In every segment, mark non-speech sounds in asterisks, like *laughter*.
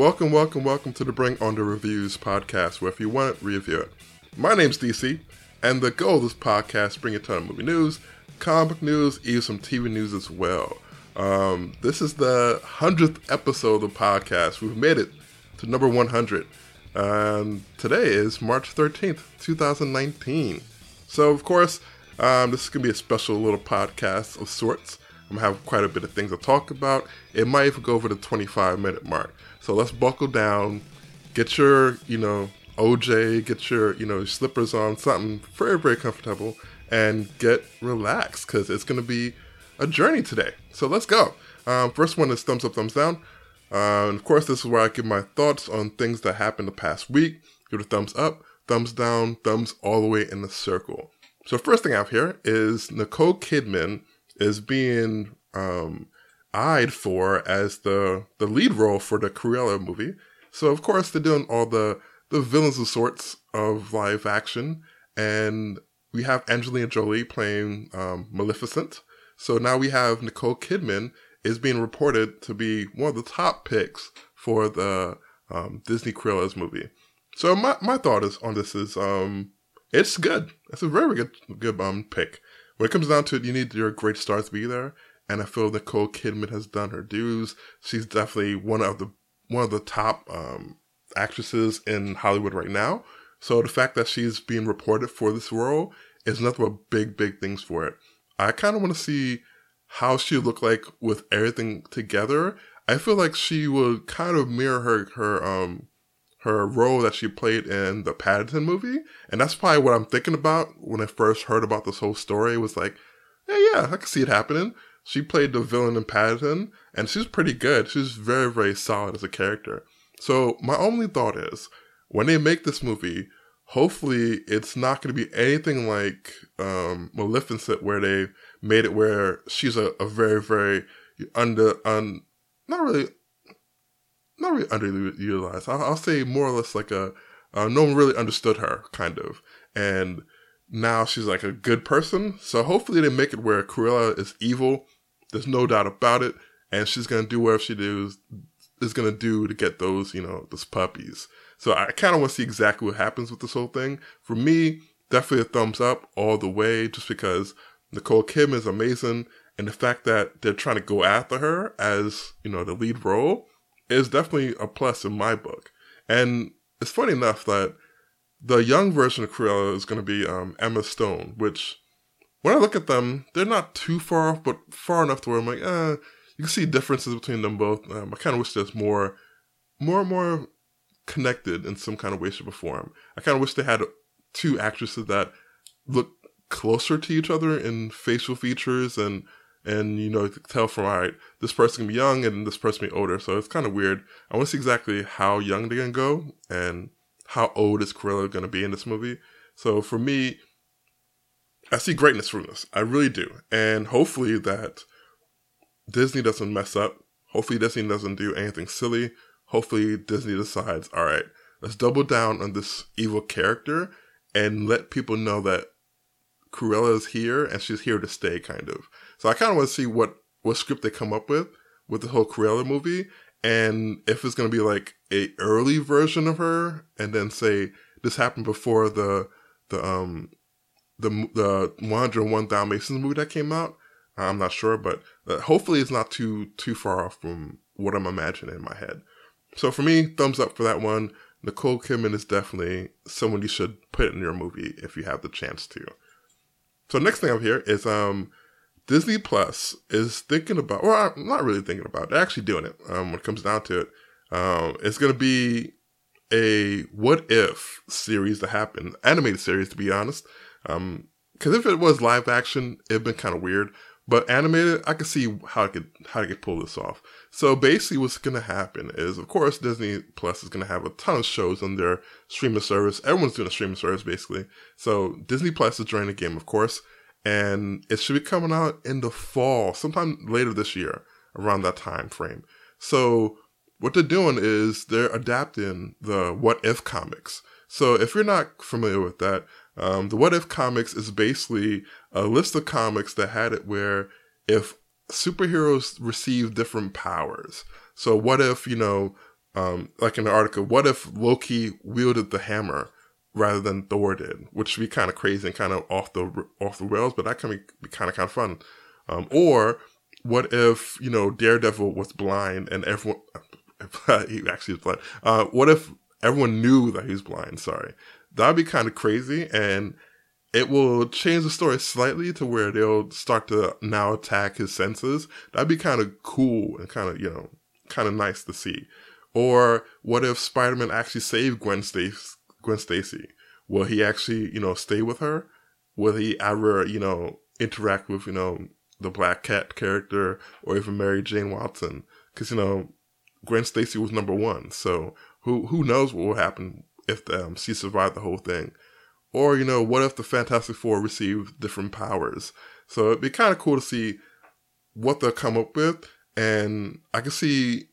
Welcome, welcome, welcome to the Bring On the Reviews podcast, where if you want it, review it. My name's DC, and the goal of this podcast is bring a ton of movie news, comic news, even some TV news as well. Um, this is the 100th episode of the podcast. We've made it to number 100. And today is March 13th, 2019. So, of course, um, this is going to be a special little podcast of sorts. I'm going to have quite a bit of things to talk about. It might even go over the 25 minute mark. So let's buckle down, get your, you know, OJ, get your, you know, slippers on, something very, very comfortable, and get relaxed because it's going to be a journey today. So let's go. Um, first one is thumbs up, thumbs down. Uh, and of course, this is where I give my thoughts on things that happened the past week. Give it a thumbs up, thumbs down, thumbs all the way in the circle. So first thing I have here is Nicole Kidman is being um, eyed for as the the lead role for the Cruella movie. So of course they're doing all the the villains of sorts of live action, and we have Angelina Jolie playing um, Maleficent. So now we have Nicole Kidman is being reported to be one of the top picks for the um, Disney Cruella's movie. So my, my thought is on this is um, it's good. It's a very good good um pick. When it comes down to it, you need your great stars to be there, and I feel Nicole Kidman has done her dues. She's definitely one of the one of the top um, actresses in Hollywood right now. So the fact that she's being reported for this role is nothing but big, big things for it. I kind of want to see how she look like with everything together. I feel like she would kind of mirror her her um her role that she played in the Paddington movie, and that's probably what I'm thinking about when I first heard about this whole story. Was like, yeah, yeah, I can see it happening. She played the villain in Paddington, and she's pretty good. She's very, very solid as a character. So my only thought is, when they make this movie, hopefully it's not going to be anything like um, Maleficent, where they made it where she's a, a very, very under, un, not really not really underutilized. I'll, I'll say more or less like a uh, no one really understood her, kind of, and now she's like a good person. So hopefully they make it where Cruella is evil. There's no doubt about it, and she's gonna do whatever she does is gonna do to get those you know those puppies. So I kind of want to see exactly what happens with this whole thing. For me, definitely a thumbs up all the way, just because Nicole Kidman is amazing, and the fact that they're trying to go after her as you know the lead role is definitely a plus in my book. And it's funny enough that the young version of Cruella is going to be um, Emma Stone, which when I look at them, they're not too far off, but far enough to where I'm like, eh, you can see differences between them both. Um, I kind of wish there's more, more, and more connected in some kind of way, shape, or form. I kind of wish they had two actresses that look closer to each other in facial features and and you know tell from all right this person can be young and this person be older so it's kind of weird i want to see exactly how young they're gonna go and how old is Cruella gonna be in this movie so for me i see greatness from this. I really do. And hopefully that disney doesn't mess up. Hopefully disney doesn't do anything silly. Hopefully disney decides all right let's double down on this evil character and let people know that Cruella is here and she's here to stay, kind of. So I kind of want to see what what script they come up with with the whole Cruella movie, and if it's going to be like a early version of her, and then say this happened before the the um the the 101 Dalmatians movie that came out. I'm not sure, but uh, hopefully it's not too too far off from what I'm imagining in my head. So for me, thumbs up for that one. Nicole Kidman is definitely someone you should put in your movie if you have the chance to. So next thing up here is um Disney Plus is thinking about, or I'm not really thinking about, they're actually doing it. Um, when it comes down to it, um, it's going to be a what if series to happen, animated series to be honest. Um, because if it was live action, it'd been kind of weird. But animated, I could see how I could how I could pull this off. So basically, what's going to happen is, of course, Disney Plus is going to have a ton of shows on their streaming service. Everyone's doing a streaming service basically. So Disney Plus is joining the game, of course, and it should be coming out in the fall, sometime later this year, around that time frame. So what they're doing is they're adapting the What If comics. So if you're not familiar with that, um, the What If comics is basically a list of comics that had it where if superheroes receive different powers. So what if, you know, um, like in the article, what if Loki wielded the hammer rather than Thor did, which would be kind of crazy and kind of off the off the rails, but that can be, be kind of kind of fun. Um, or what if you know Daredevil was blind and everyone *laughs* he actually is blind. Uh, what if everyone knew that he's blind? Sorry, that'd be kind of crazy, and it will change the story slightly to where they'll start to now attack his senses. That'd be kind of cool and kind of you know kind of nice to see. Or what if Spider-Man actually saved Gwen Stacy? Gwen Stacy? Will he actually, you know, stay with her? Will he ever, you know, interact with, you know, the Black Cat character or even Mary Jane Watson? Because you know, Gwen Stacy was number one, so who who knows what will happen if um, she survived the whole thing? Or you know, what if the Fantastic Four receive different powers? So it'd be kind of cool to see what they'll come up with, and I can see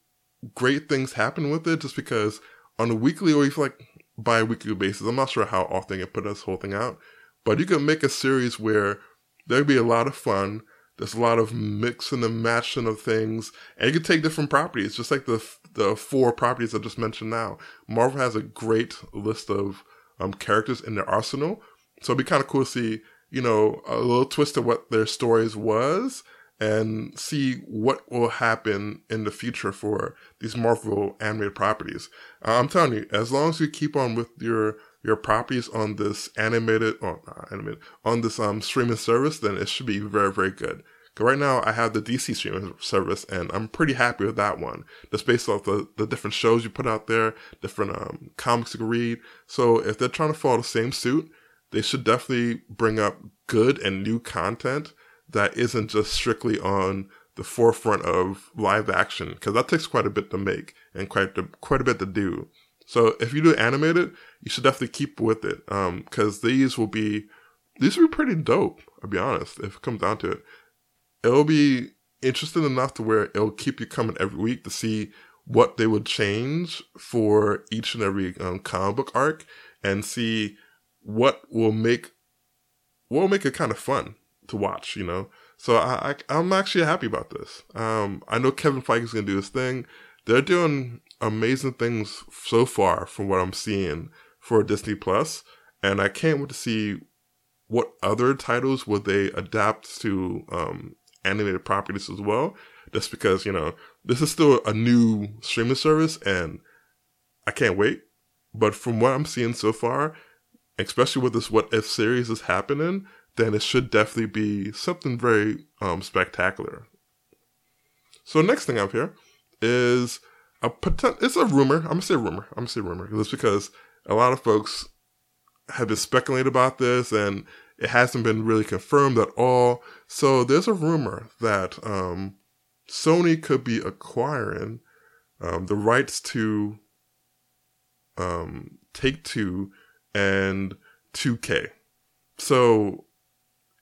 great things happen with it just because on a weekly or even like bi-weekly basis, I'm not sure how often you put this whole thing out, but you can make a series where there'd be a lot of fun. There's a lot of mixing and matching of things, and you can take different properties, just like the the four properties I just mentioned. Now, Marvel has a great list of um, characters in their arsenal, so it'd be kind of cool to see, you know, a little twist of what their stories was, and see what will happen in the future for these Marvel animated properties. I'm telling you, as long as you keep on with your your properties on this animated or not animated on this um streaming service, then it should be very very good. Right now I have the DC streaming service and I'm pretty happy with that one. Just based off the, the different shows you put out there, different um, comics you can read. So if they're trying to follow the same suit, they should definitely bring up good and new content that isn't just strictly on the forefront of live action because that takes quite a bit to make and quite a, quite a bit to do. So if you do animated, you should definitely keep with it because um, these will be these will be pretty dope. I'll be honest. If it comes down to it, it'll be interesting enough to where it'll keep you coming every week to see what they would change for each and every um, comic book arc and see what will make what will make it kind of fun to watch, you know. So I, I am actually happy about this. Um, I know Kevin Feige is gonna do his thing. They're doing amazing things so far from what I'm seeing for Disney Plus, and I can't wait to see what other titles would they adapt to um, animated properties as well. Just because you know this is still a new streaming service, and I can't wait. But from what I'm seeing so far, especially with this What If series is happening, then it should definitely be something very um, spectacular. So next thing up here is a. It's a rumor. I'm gonna say rumor. I'm gonna say rumor. It's because a lot of folks have been speculating about this, and it hasn't been really confirmed at all. So there's a rumor that um, Sony could be acquiring um, the rights to um, Take Two and 2K. So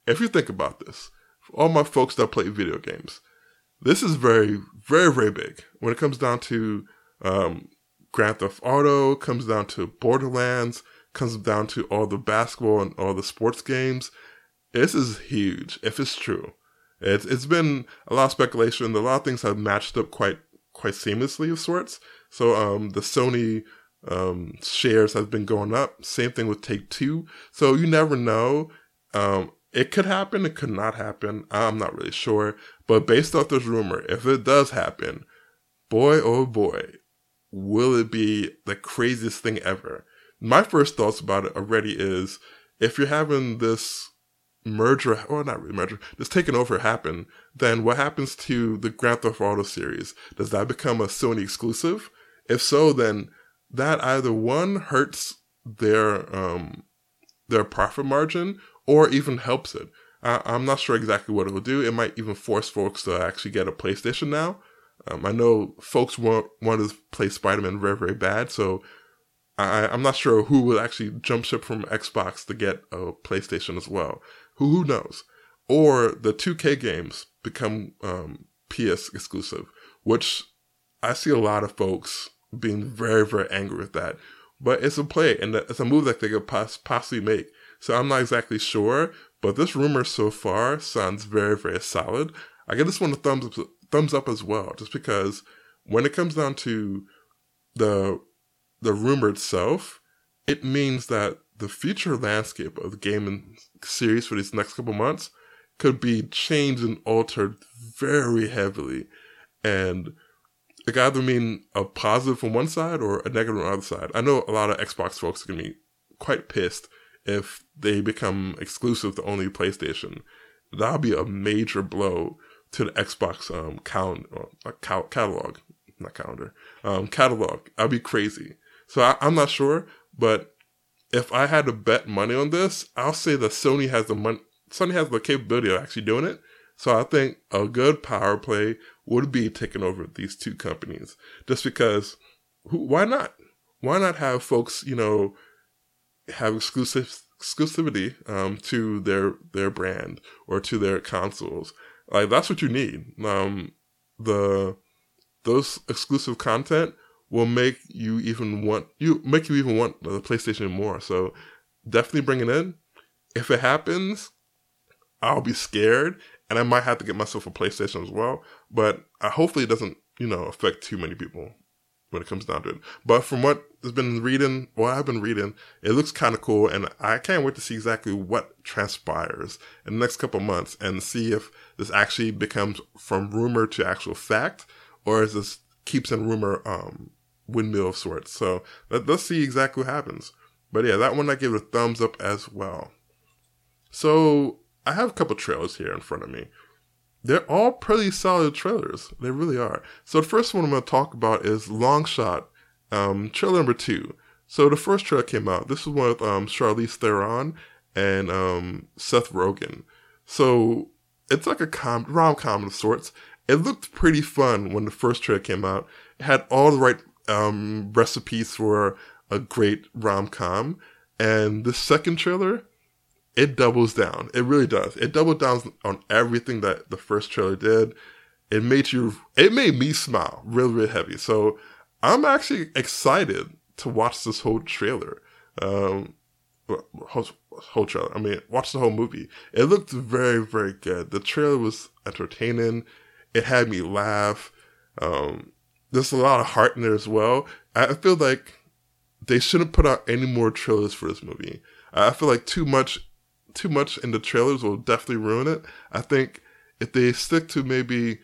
if you think about this, all my folks that play video games, this is very, very, very big when it comes down to um, Grand Theft Auto, comes down to Borderlands, comes down to all the basketball and all the sports games. This is huge if it's true. It's it's been a lot of speculation. A lot of things have matched up quite quite seamlessly of sorts. So um, the Sony um, shares have been going up. Same thing with Take Two. So you never know. Um, it could happen, it could not happen. I'm not really sure. But based off this rumor, if it does happen, boy oh boy, will it be the craziest thing ever. My first thoughts about it already is if you're having this merger, or not really merger, this taking over happen, then what happens to the Grand Theft Auto series? Does that become a Sony exclusive? If so, then that either one hurts their um their profit margin or even helps it. I, am not sure exactly what it will do. It might even force folks to actually get a PlayStation now. Um, I know folks want want to play Spider Man very very bad, so I, I'm not sure who will actually jump ship from Xbox to get a PlayStation as well. Who who knows? Or the 2K games become um, PS exclusive, which I see a lot of folks being very very angry with that. But it's a play and it's a move that they could possibly make. So I'm not exactly sure, but this rumor so far sounds very, very solid. I give this one a thumbs up, thumbs up as well, just because when it comes down to the the rumor itself, it means that the future landscape of the gaming series for these next couple months could be changed and altered very heavily. And it could either mean a positive from one side or a negative on the other side. I know a lot of Xbox folks are going to be quite pissed if they become exclusive to only PlayStation. That'll be a major blow to the Xbox um, count, uh, catalog, not calendar, um, catalog. I'd be crazy. So I, I'm not sure, but if I had to bet money on this, I'll say that Sony has the money. Sony has the capability of actually doing it. So I think a good power play would be taking over these two companies, just because. Who, why not? Why not have folks, you know, have exclusive exclusivity um, to their their brand or to their consoles? Like that's what you need. Um, the those exclusive content will make you even want you make you even want the PlayStation more. So definitely bring it in. If it happens, I'll be scared and I might have to get myself a PlayStation as well. But uh, hopefully it doesn't, you know, affect too many people when it comes down to it. But from what has been reading, what I've been reading, it looks kind of cool, and I can't wait to see exactly what transpires in the next couple months and see if this actually becomes from rumor to actual fact, or is this keeps in rumor um, windmill of sorts. So let, us see exactly what happens. But yeah, that one I give it a thumbs up as well. So I have a couple trailers here in front of me. They're all pretty solid trailers. They really are. So the first one I'm going to talk about is Long Shot, um, trailer number two. So the first trailer came out. This was one with um, Charlize Theron and um, Seth Rogen. So it's like a com- rom com of sorts. It looked pretty fun when the first trailer came out. It had all the right um, recipes for a great rom com. And the second trailer, it doubles down. It really does. It doubled down on everything that the first trailer did. It made you, it made me smile really, really heavy. So I'm actually excited to watch this whole trailer. Um, whole, whole trailer. I mean, watch the whole movie. It looked very, very good. The trailer was entertaining. It had me laugh. Um, there's a lot of heart in there as well. I feel like they shouldn't put out any more trailers for this movie. I feel like too much, too much in the trailers will definitely ruin it. I think if they stick to maybe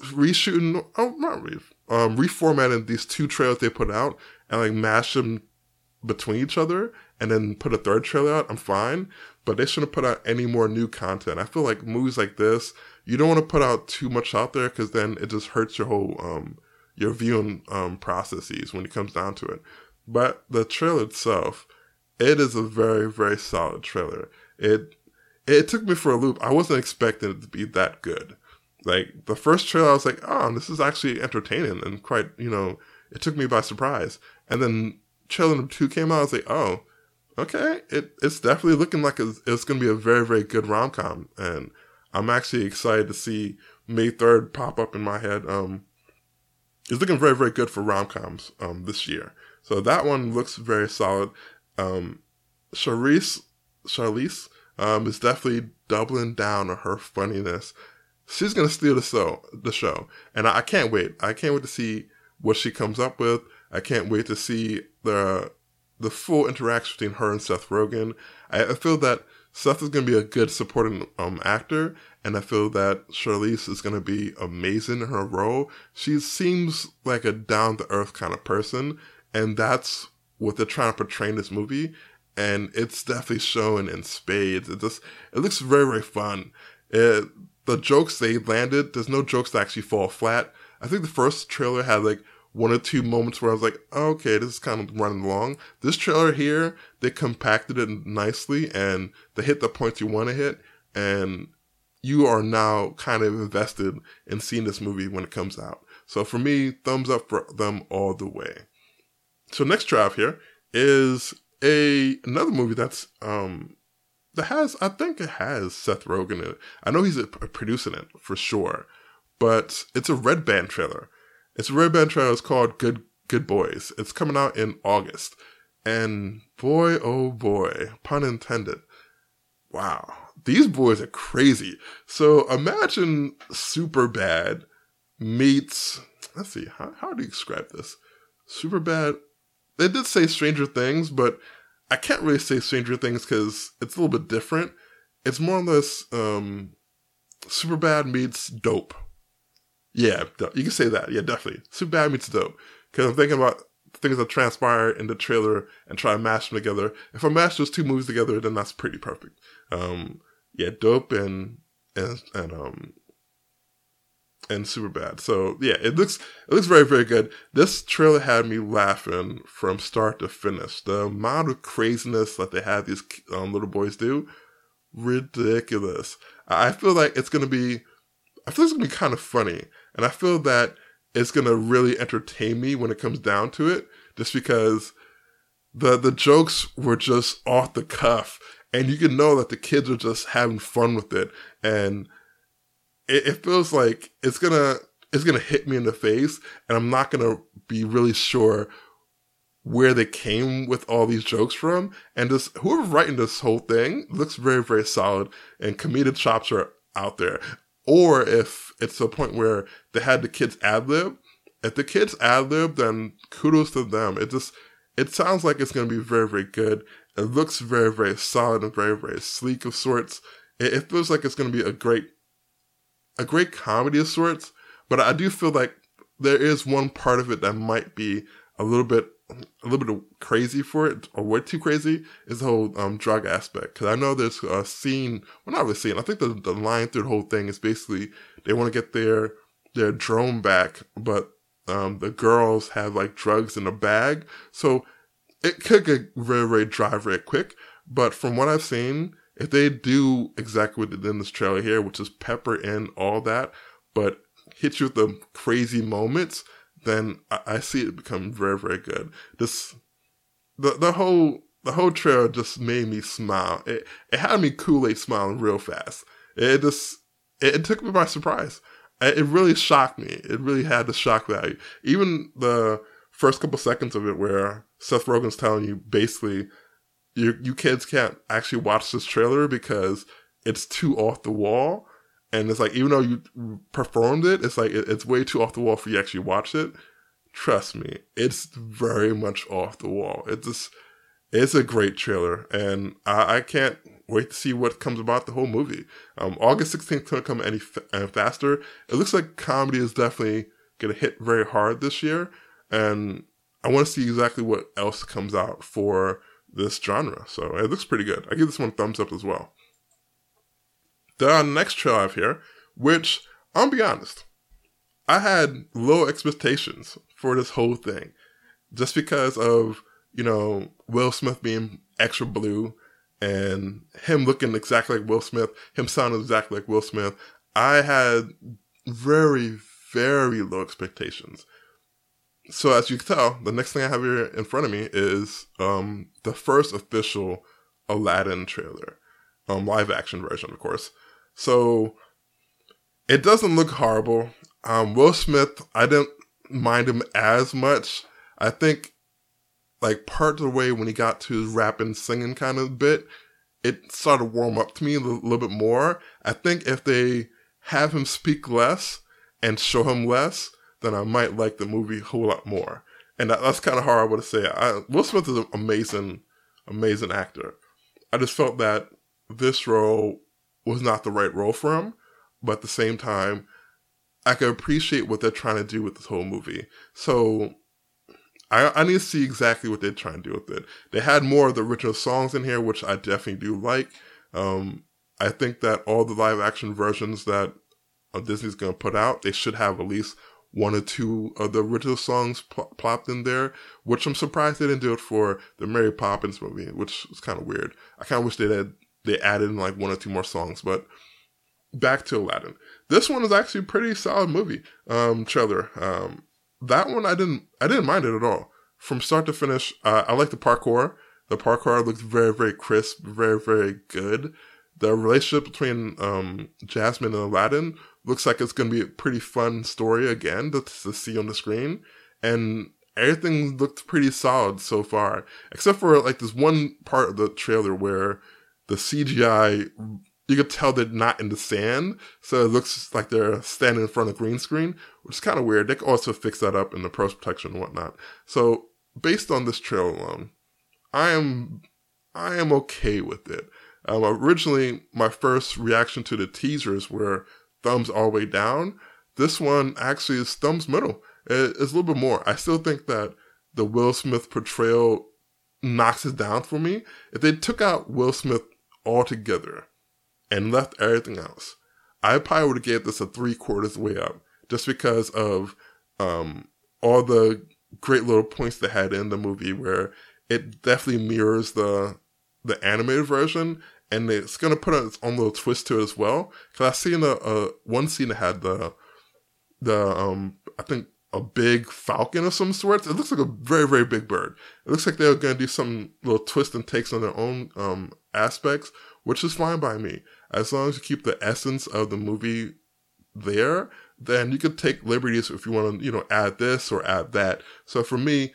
reshooting, oh, not re, um, reformatting these two trailers they put out and like mash them between each other and then put a third trailer out, I'm fine. But they shouldn't put out any more new content. I feel like movies like this, you don't want to put out too much out there because then it just hurts your whole um, your viewing um, processes when it comes down to it. But the trailer itself, it is a very very solid trailer. It it took me for a loop. I wasn't expecting it to be that good. Like the first trailer, I was like, oh, this is actually entertaining and quite you know, it took me by surprise. And then trailer number two came out. I was like, oh, okay, it it's definitely looking like it's, it's going to be a very very good rom com, and I'm actually excited to see May third pop up in my head. Um, it's looking very, very good for rom coms um, this year. So that one looks very solid. Um, Charisse, Charlize um, is definitely doubling down on her funniness. She's gonna steal the show, the show, and I, I can't wait. I can't wait to see what she comes up with. I can't wait to see the the full interaction between her and Seth Rogen. I, I feel that Seth is to be a good supporting um, actor, and I feel that Charlize is to be amazing in her role. She seems like a down to earth kind of person, and that's what they're trying to portray in this movie. And it's definitely shown in spades. It just it looks very very fun. It, the jokes they landed, there's no jokes that actually fall flat. I think the first trailer had like one or two moments where I was like, okay, this is kind of running along. This trailer here, they compacted it nicely and they hit the points you want to hit. And you are now kind of invested in seeing this movie when it comes out. So for me, thumbs up for them all the way. So next draft here is a another movie that's um that has I think it has Seth Rogen in it. I know he's a, a producing it for sure, but it's a red band trailer. It's a red band trailer. It's called Good Good Boys. It's coming out in August, and boy oh boy, pun intended. Wow, these boys are crazy. So imagine Super Bad meets, let's see, how, how do you describe this? super bad. They did say Stranger Things, but I can't really say Stranger Things because it's a little bit different. It's more or less um, super bad meets dope. Yeah, you can say that. Yeah, definitely. Super bad meets dope. Because I'm thinking about things that transpire in the trailer and try to mash them together. If I mash those two movies together, then that's pretty perfect. Um, yeah, dope and and and um and super bad. So yeah, it looks it looks very very good. This trailer had me laughing from start to finish. The amount of craziness that they have these um, little boys do, ridiculous. I feel like it's gonna be, I feel it's gonna be kind of funny, and I feel that it's gonna really entertain me when it comes down to it, just because the the jokes were just off the cuff, and you can know that the kids are just having fun with it, and it, it feels like it's gonna it's gonna hit me in the face, and I'm not gonna be really sure where they came with all these jokes from. And just whoever's writing this whole thing looks very, very solid and comedic chops are out there. Or if it's a point where they had the kids ad lib, if the kids ad lib, then kudos to them. It just, it sounds like it's to be very, very good. It looks very, very solid and very, very sleek of sorts. It, it feels like it's to be a great, a great comedy of sorts. But I do feel like there is one part of it that might be a little bit a little bit crazy for it, or way too crazy, is the whole um, drug aspect. Because I know there's a scene, well, not really scene. I think the the line through the whole thing is basically they want to get their their drone back, but um, the girls have like drugs in a bag, so it could get very very dry very quick. But from what I've seen, if they do exactly what they did in this trailer here, which is pepper in all that, but hit you with the crazy moments then I, I see it become very, very good. This the the whole the whole trailer just made me smile. It it had me Kool Aid smiling real fast. It just it, it, took me by surprise. It really shocked me. It really had the shock value. Even the first couple seconds of it, where Seth Rogen's telling you basically, you you kids can't actually watch this trailer because it's too off the wall. And it's like, even though you performed it, it's like, it's way too off the wall for you actually watch it. Trust me, it's very much off the wall. It's just, it's a great trailer. And I, I can't wait to see what comes about the whole movie. Um, August 16th couldn't come any f- faster. It looks like comedy is definitely going to hit very hard this year. And I want to see exactly what else comes out for this genre. So it looks pretty good. I give this one thumbs up as well. The next trailer I have here, which I'll be honest, I had low expectations for this whole thing, just because of you know Will Smith being extra blue and him looking exactly like Will Smith, him sounding exactly like Will Smith. I had very very low expectations. So as you can tell, the next thing I have here in front of me is um, the first official Aladdin trailer, um, live action version, of course. So it doesn't look horrible. Um, Will Smith, I didn't mind him as much. I think like part of the way when he got to his rapping, singing kind of bit, it started to warm up to me a little, little bit more. I think if they have him speak less and show him less, then I might like the movie a whole lot more. And that, that's kind of hard to say. I, Will Smith is an amazing, amazing actor. I just felt that this role was not the right role for him, but at the same time, I can appreciate what they're trying to do with this whole movie. So I, I need to see exactly what they're trying to do with it. They had more of the original songs in here, which I definitely do like. Um, I think that all the live action versions that uh, Disney's going to put out, they should have at least one or two of the original songs pl- plopped in there, which I'm surprised they didn't do it for the Mary Poppins movie, which is kind of weird. I kind of wish they had they added in like one or two more songs. But back to Aladdin. This one is actually a pretty solid movie. Um, trailer. Um, that one I didn't I didn't mind it at all from start to finish. Uh, I like the parkour. The parkour looks very very crisp, very very good. The relationship between um, Jasmine and Aladdin looks like it's going to be a pretty fun story again to, to see on the screen, and everything looked pretty solid so far, except for like this one part of the trailer where the CGI you could tell they're not in the sand, so it looks like they're standing in front of green screen, which is kind of weird. They can also fix that up in the post production and whatnot. So based on this trailer alone, I am I am okay with it. Um, originally, my first reaction to the teasers were thumbs all the way down. This one actually is thumbs middle. It's a little bit more. I still think that the Will Smith portrayal knocks it down for me. If they took out Will Smith altogether and left everything else, I probably would have gave this a three quarters way up just because of um, all the great little points they had in the movie where it definitely mirrors the the animated version and it's gonna put its own little twist to it as well. Cause I seen a, a one scene that had the the um I think a big falcon of some sorts. It looks like a very, very big bird. It looks like they're going to do some little twist and takes on their own um, aspects, which is fine by me. As long as you keep the essence of the movie there, then you could take liberties if you want to, you know, add this or add that. So for me,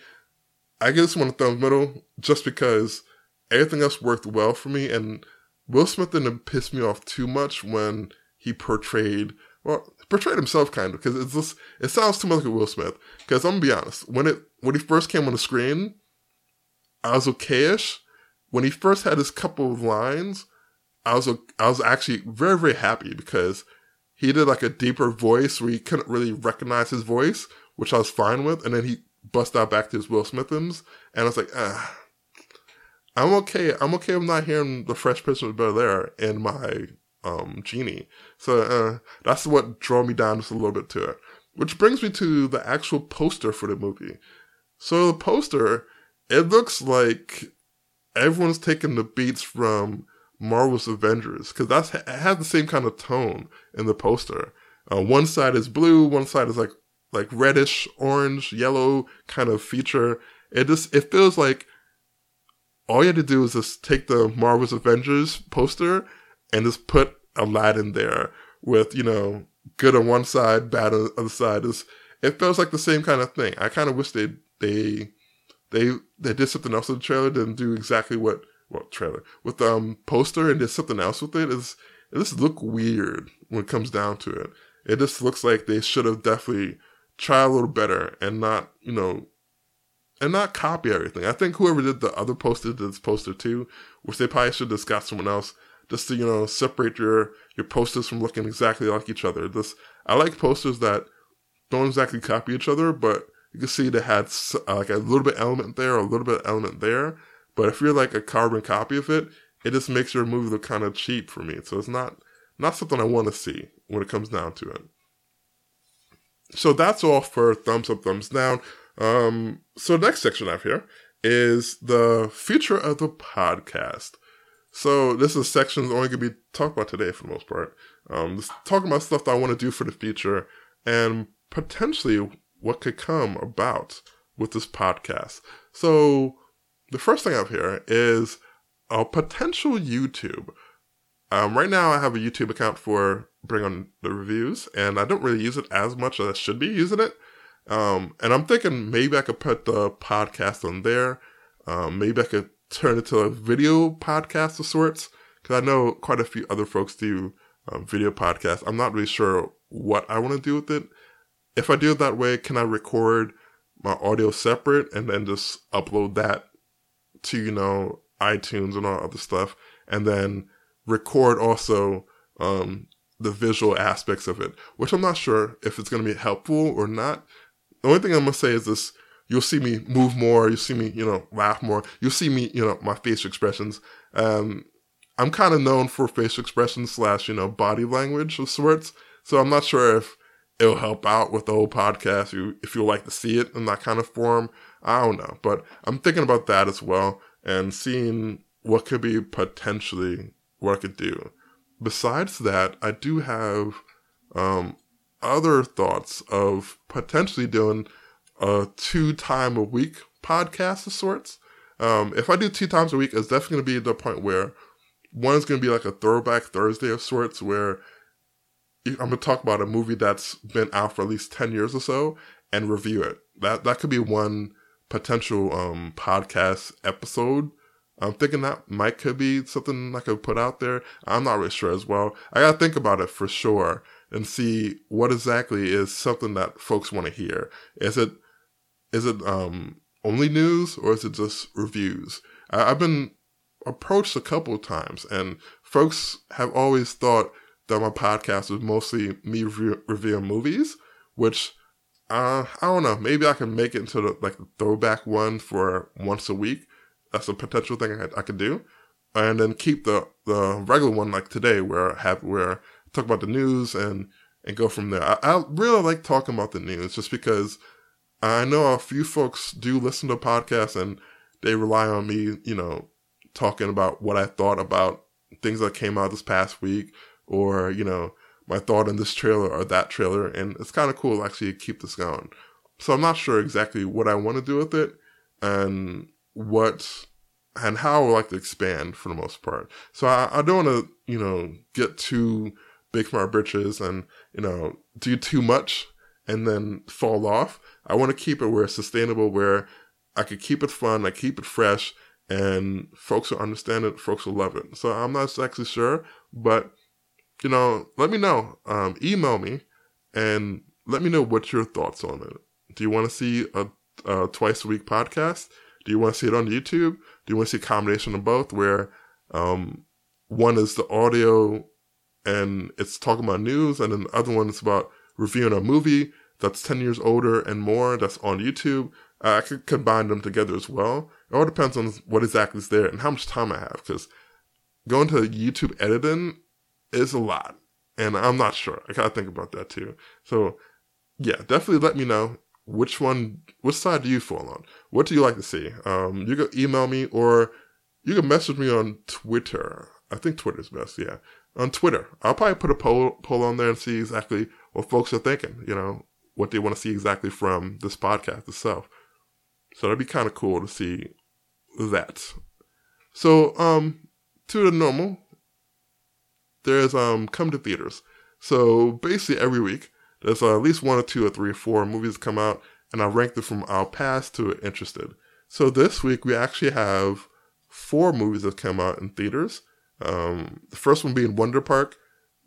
I give this one a thumb middle just because everything else worked well for me. And Will Smith didn't piss me off too much when he portrayed, well, portrayed himself kind of because it's just it sounds too much like Will Smith. Because I'm gonna be honest, when it when he first came on the screen, I was okayish. When he first had his couple of lines, I was I was actually very very happy because he did like a deeper voice where you couldn't really recognize his voice, which I was fine with, and then he bust out back to his Will Smithums, and I was like, ah. I'm okay. I'm okay I'm not hearing the Fresh Prince of Bel Air in my um, genie. So uh, that's what drew me down just a little bit to it. Which brings me to the actual poster for the movie. So the poster, it looks like everyone's taking the beats from Marvel's Avengers because that's it has the same kind of tone in the poster. Uh, one side is blue, one side is like like reddish, orange, yellow kind of feature. It just it feels like all you had to do was just take the Marvel's Avengers poster and just put Aladdin there with, you know, good on one side, bad on the other side. Is it feels like the same kind of thing. I kind of wish they they they they did something else with the trailer, didn't do exactly what what trailer with um poster and did something else with it. Is it just look weird when it comes down to it. It just looks like they should have definitely tried a little better and not you know and not copy everything. I think whoever did the other poster did this poster too, which they probably should have got someone else just to you know separate your your posters from looking exactly like each other. This I like posters that don't exactly copy each other, but you can see they had uh, like a little bit element there, a little bit element there. But if you're like a carbon copy of it, it just makes your movie look kind of cheap for me. So it's not not something I want to see when it comes down to it. So that's all for thumbs up, thumbs down. Um, so the next section I have here is the future of the podcast. So this is a section that's only going to be talked about today for the most part. Um, just talking about stuff that I want to do for the future and potentially what could come about with this podcast. So the first thing I have here is a potential YouTube. Um, right now, I have a YouTube account for Bring On the Reviews, and I don't really use it as much as I should be using it. Um, and I'm thinking maybe I could put the podcast on there. Um, maybe I could turn it to a video podcast of sorts because I know quite a few other folks do um, video podcasts. I'm not really sure what I want to do with it. If I do it that way, can I record my audio separate and then just upload that to, you know, iTunes and all other stuff and then record also um, the visual aspects of it, which I'm not sure if it's going to be helpful or not. The only thing I'm to say is this you'll see me move more. You'll see me, you know, laugh more. You'll see me, you know, my facial expressions. Um, I'm kind of known for facial expressions slash, you know, body language of sorts. So I'm not sure if it'll help out with the whole podcast. You, if you'll like to see it in that kind of form, I don't know. But I'm thinking about that as well and seeing what could be potentially what I could do. Besides that, I do have um, other thoughts of potentially doing a two time a week podcast of sorts. Um, if I do two times a week, it's definitely going to be the point where one is going to be like a throwback Thursday of sorts, where I'm going to talk about a movie that's been out for at least 10 years or so and review it. That, that could be one potential, um, podcast episode I'm thinking that might could be something I could put out there. I'm not really sure as well. I gotta think about it for sure and see what exactly is something that folks want to hear. Is it is it um only news or is it just reviews? I, have been approached a couple of times and folks have always thought that my podcast was mostly me re- reviewing movies, which uh, I don't know. Maybe I can make it into the, like the throwback one for once a week. That's a potential thing I, I could do, and then keep the the regular one like today, where I have where talk about the news and and go from there. I, I really like talking about the news just because I know a few folks do listen to podcasts and they rely on me, you know, talking about what I thought about things that came out this past week or, you know, my thought on this trailer or that trailer. And it's kind of cool actually to keep this going. So I'm not sure exactly what I want to do with it and what and how I would like to expand for the most part. So I, I don't want to, you know, get too big my britches and, you know, do too much and then fall off. I want to keep it where it's sustainable, where I could keep it fun, I keep it fresh, and folks will understand it, folks will love it. So I'm not exactly sure, but you know, let me know. Um, email me and let me know what your thoughts on it. Do you want to see a, a twice a week podcast? Do you want to see it on YouTube? Do you want to see a combination of both where um, one is the audio and it's talking about news, and then the other one is about reviewing a movie that's 10 years older and more that's on YouTube? I could combine them together as well. It all depends on what exactly is there and how much time I have because going to YouTube editing is a lot. And I'm not sure. I gotta think about that too. So yeah, definitely let me know which one, which side do you fall on? What do you like to see? Um, you can email me or you can message me on Twitter. I think Twitter's best. Yeah, on Twitter. I'll probably put a poll poll on there and see exactly what folks are thinking. You know, what they want to see exactly from this podcast itself. So that'd be kind of cool to see that. So, um, to the normal, there's um come to theaters. So basically every week there's uh, at least one or two or three or four movies come out, and I rank them from our past to interested. So this week we actually have four movies that come out in theaters. Um, the first one being Wonder Park,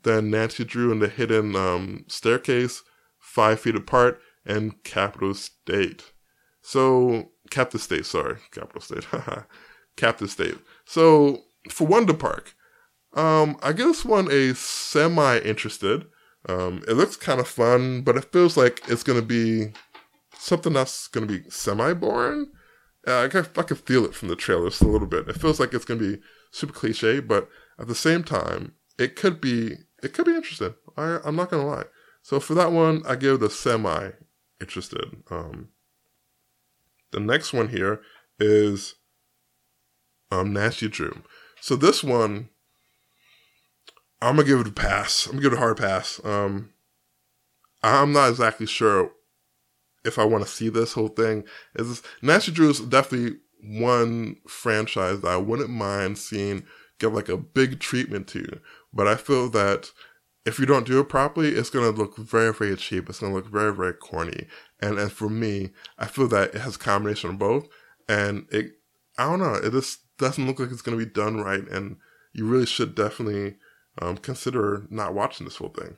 then Nancy Drew and the Hidden um, Staircase, Five Feet Apart, and Capital State. So Captive State, sorry, Capital State, *laughs* Captive State. So for Wonder Park, um, I give this one a semi interested. Um, it looks kind of fun, but it feels like it's gonna be something that's gonna be semi boring. Uh, I, can, I can feel it from the trailer just a little bit. It feels like it's gonna be super cliche, but at the same time, it could be it could be interesting. I, I'm not gonna lie. So for that one, I give the semi interested. Um, the next one here is um, Nancy Drew. So this one I'm gonna give it a pass. I'm gonna give it a hard pass. Um, I'm not exactly sure if I want to see this whole thing. Is Nancy Drew is definitely one franchise that I wouldn't mind seeing get like a big treatment to, but I feel that if you don't do it properly, it's gonna look very, very cheap. It's gonna look very, very corny. And and for me, I feel that it has a combination of both, and it I don't know, it just doesn't look like it's gonna be done right, and you really should definitely um, consider not watching this whole thing.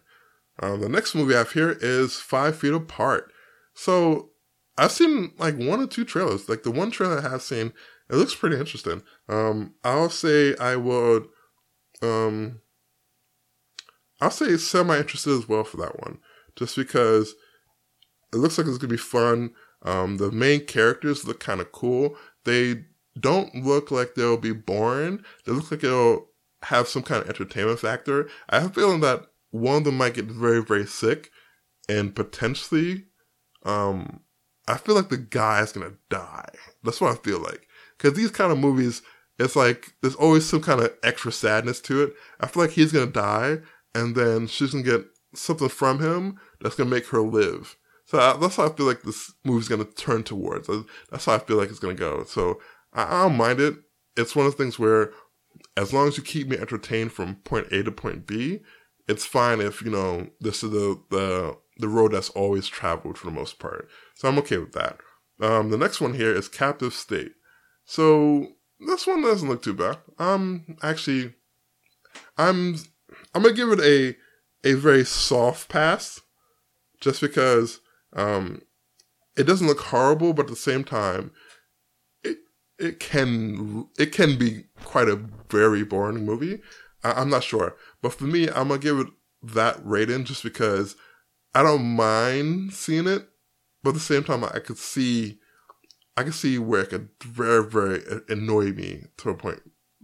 Um, the next movie I have here is Five Feet Apart. So I've seen like one or two trailers. Like the one trailer I have seen, it looks pretty interesting. Um, I'll say I would, um, I'll say semi interested as well for that one, just because it looks like it's gonna be fun. Um, the main characters look kind of cool. They don't look like they'll be boring. They look like it'll have some kind of entertainment factor. I have a feeling that one of them might get very, very sick and potentially, um, I feel like the guy is gonna die. That's what I feel like. Cause these kind of movies, it's like, there's always some kind of extra sadness to it. I feel like he's gonna die and then she's gonna get something from him that's gonna make her live. So I, that's how I feel like this movie's gonna turn towards. That's how I feel like it's gonna go. So I, I don't mind it. It's one of the things where as long as you keep me entertained from point A to point B, it's fine if, you know, this is the, the, the road that's always traveled for the most part. So I'm okay with that. Um, the next one here is Captive State. So this one doesn't look too bad. Um, actually, I'm I'm gonna give it a a very soft pass, just because um, it doesn't look horrible, but at the same time, it it can it can be quite a very boring movie. I, am not sure, but for me, I'm gonna give it that rating just because I don't mind seeing it, but at the same time, I could see I can see where it could very very annoy me to a point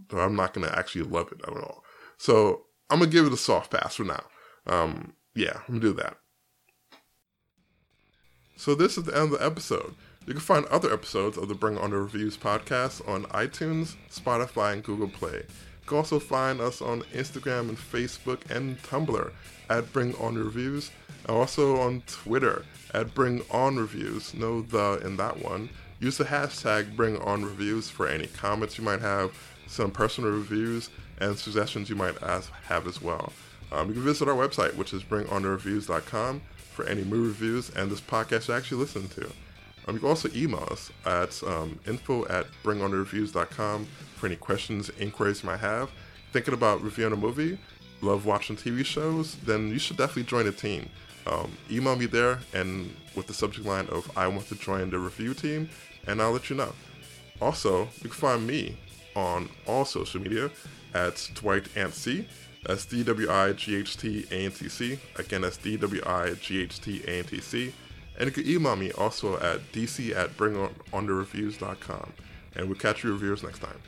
that I'm not gonna actually love it at all. So I'm gonna give it a soft pass for now. Um, yeah, I'm gonna do that. So this is the end of the episode. You can find other episodes of the Bring On the Reviews podcast on iTunes, Spotify, and Google Play. You can also find us on Instagram and Facebook and Tumblr at Bring On the Reviews, also on Twitter at Bring On Reviews. No the in that one. Use the hashtag Bring On Reviews for any comments you might have, some personal reviews, and suggestions you might ask, have as well. Um, you can visit our website, which is bringonreviews.com, for any movie reviews and this podcast you actually listen to. Um, you can also email us at um, info at bringonreviews.com for any questions, inquiries you might have. Thinking about reviewing a movie, love watching TV shows, then you should definitely join the team. Um, email me there and with the subject line of I want to join the review team, and I'll let you know. Also, you can find me on all social media at Dwight Antc. That's D W I G H T A N T C. Again, that's D W I G H T A N T C. And you can email me also at dc at bringonreviews.com. And we'll catch you reviewers next time.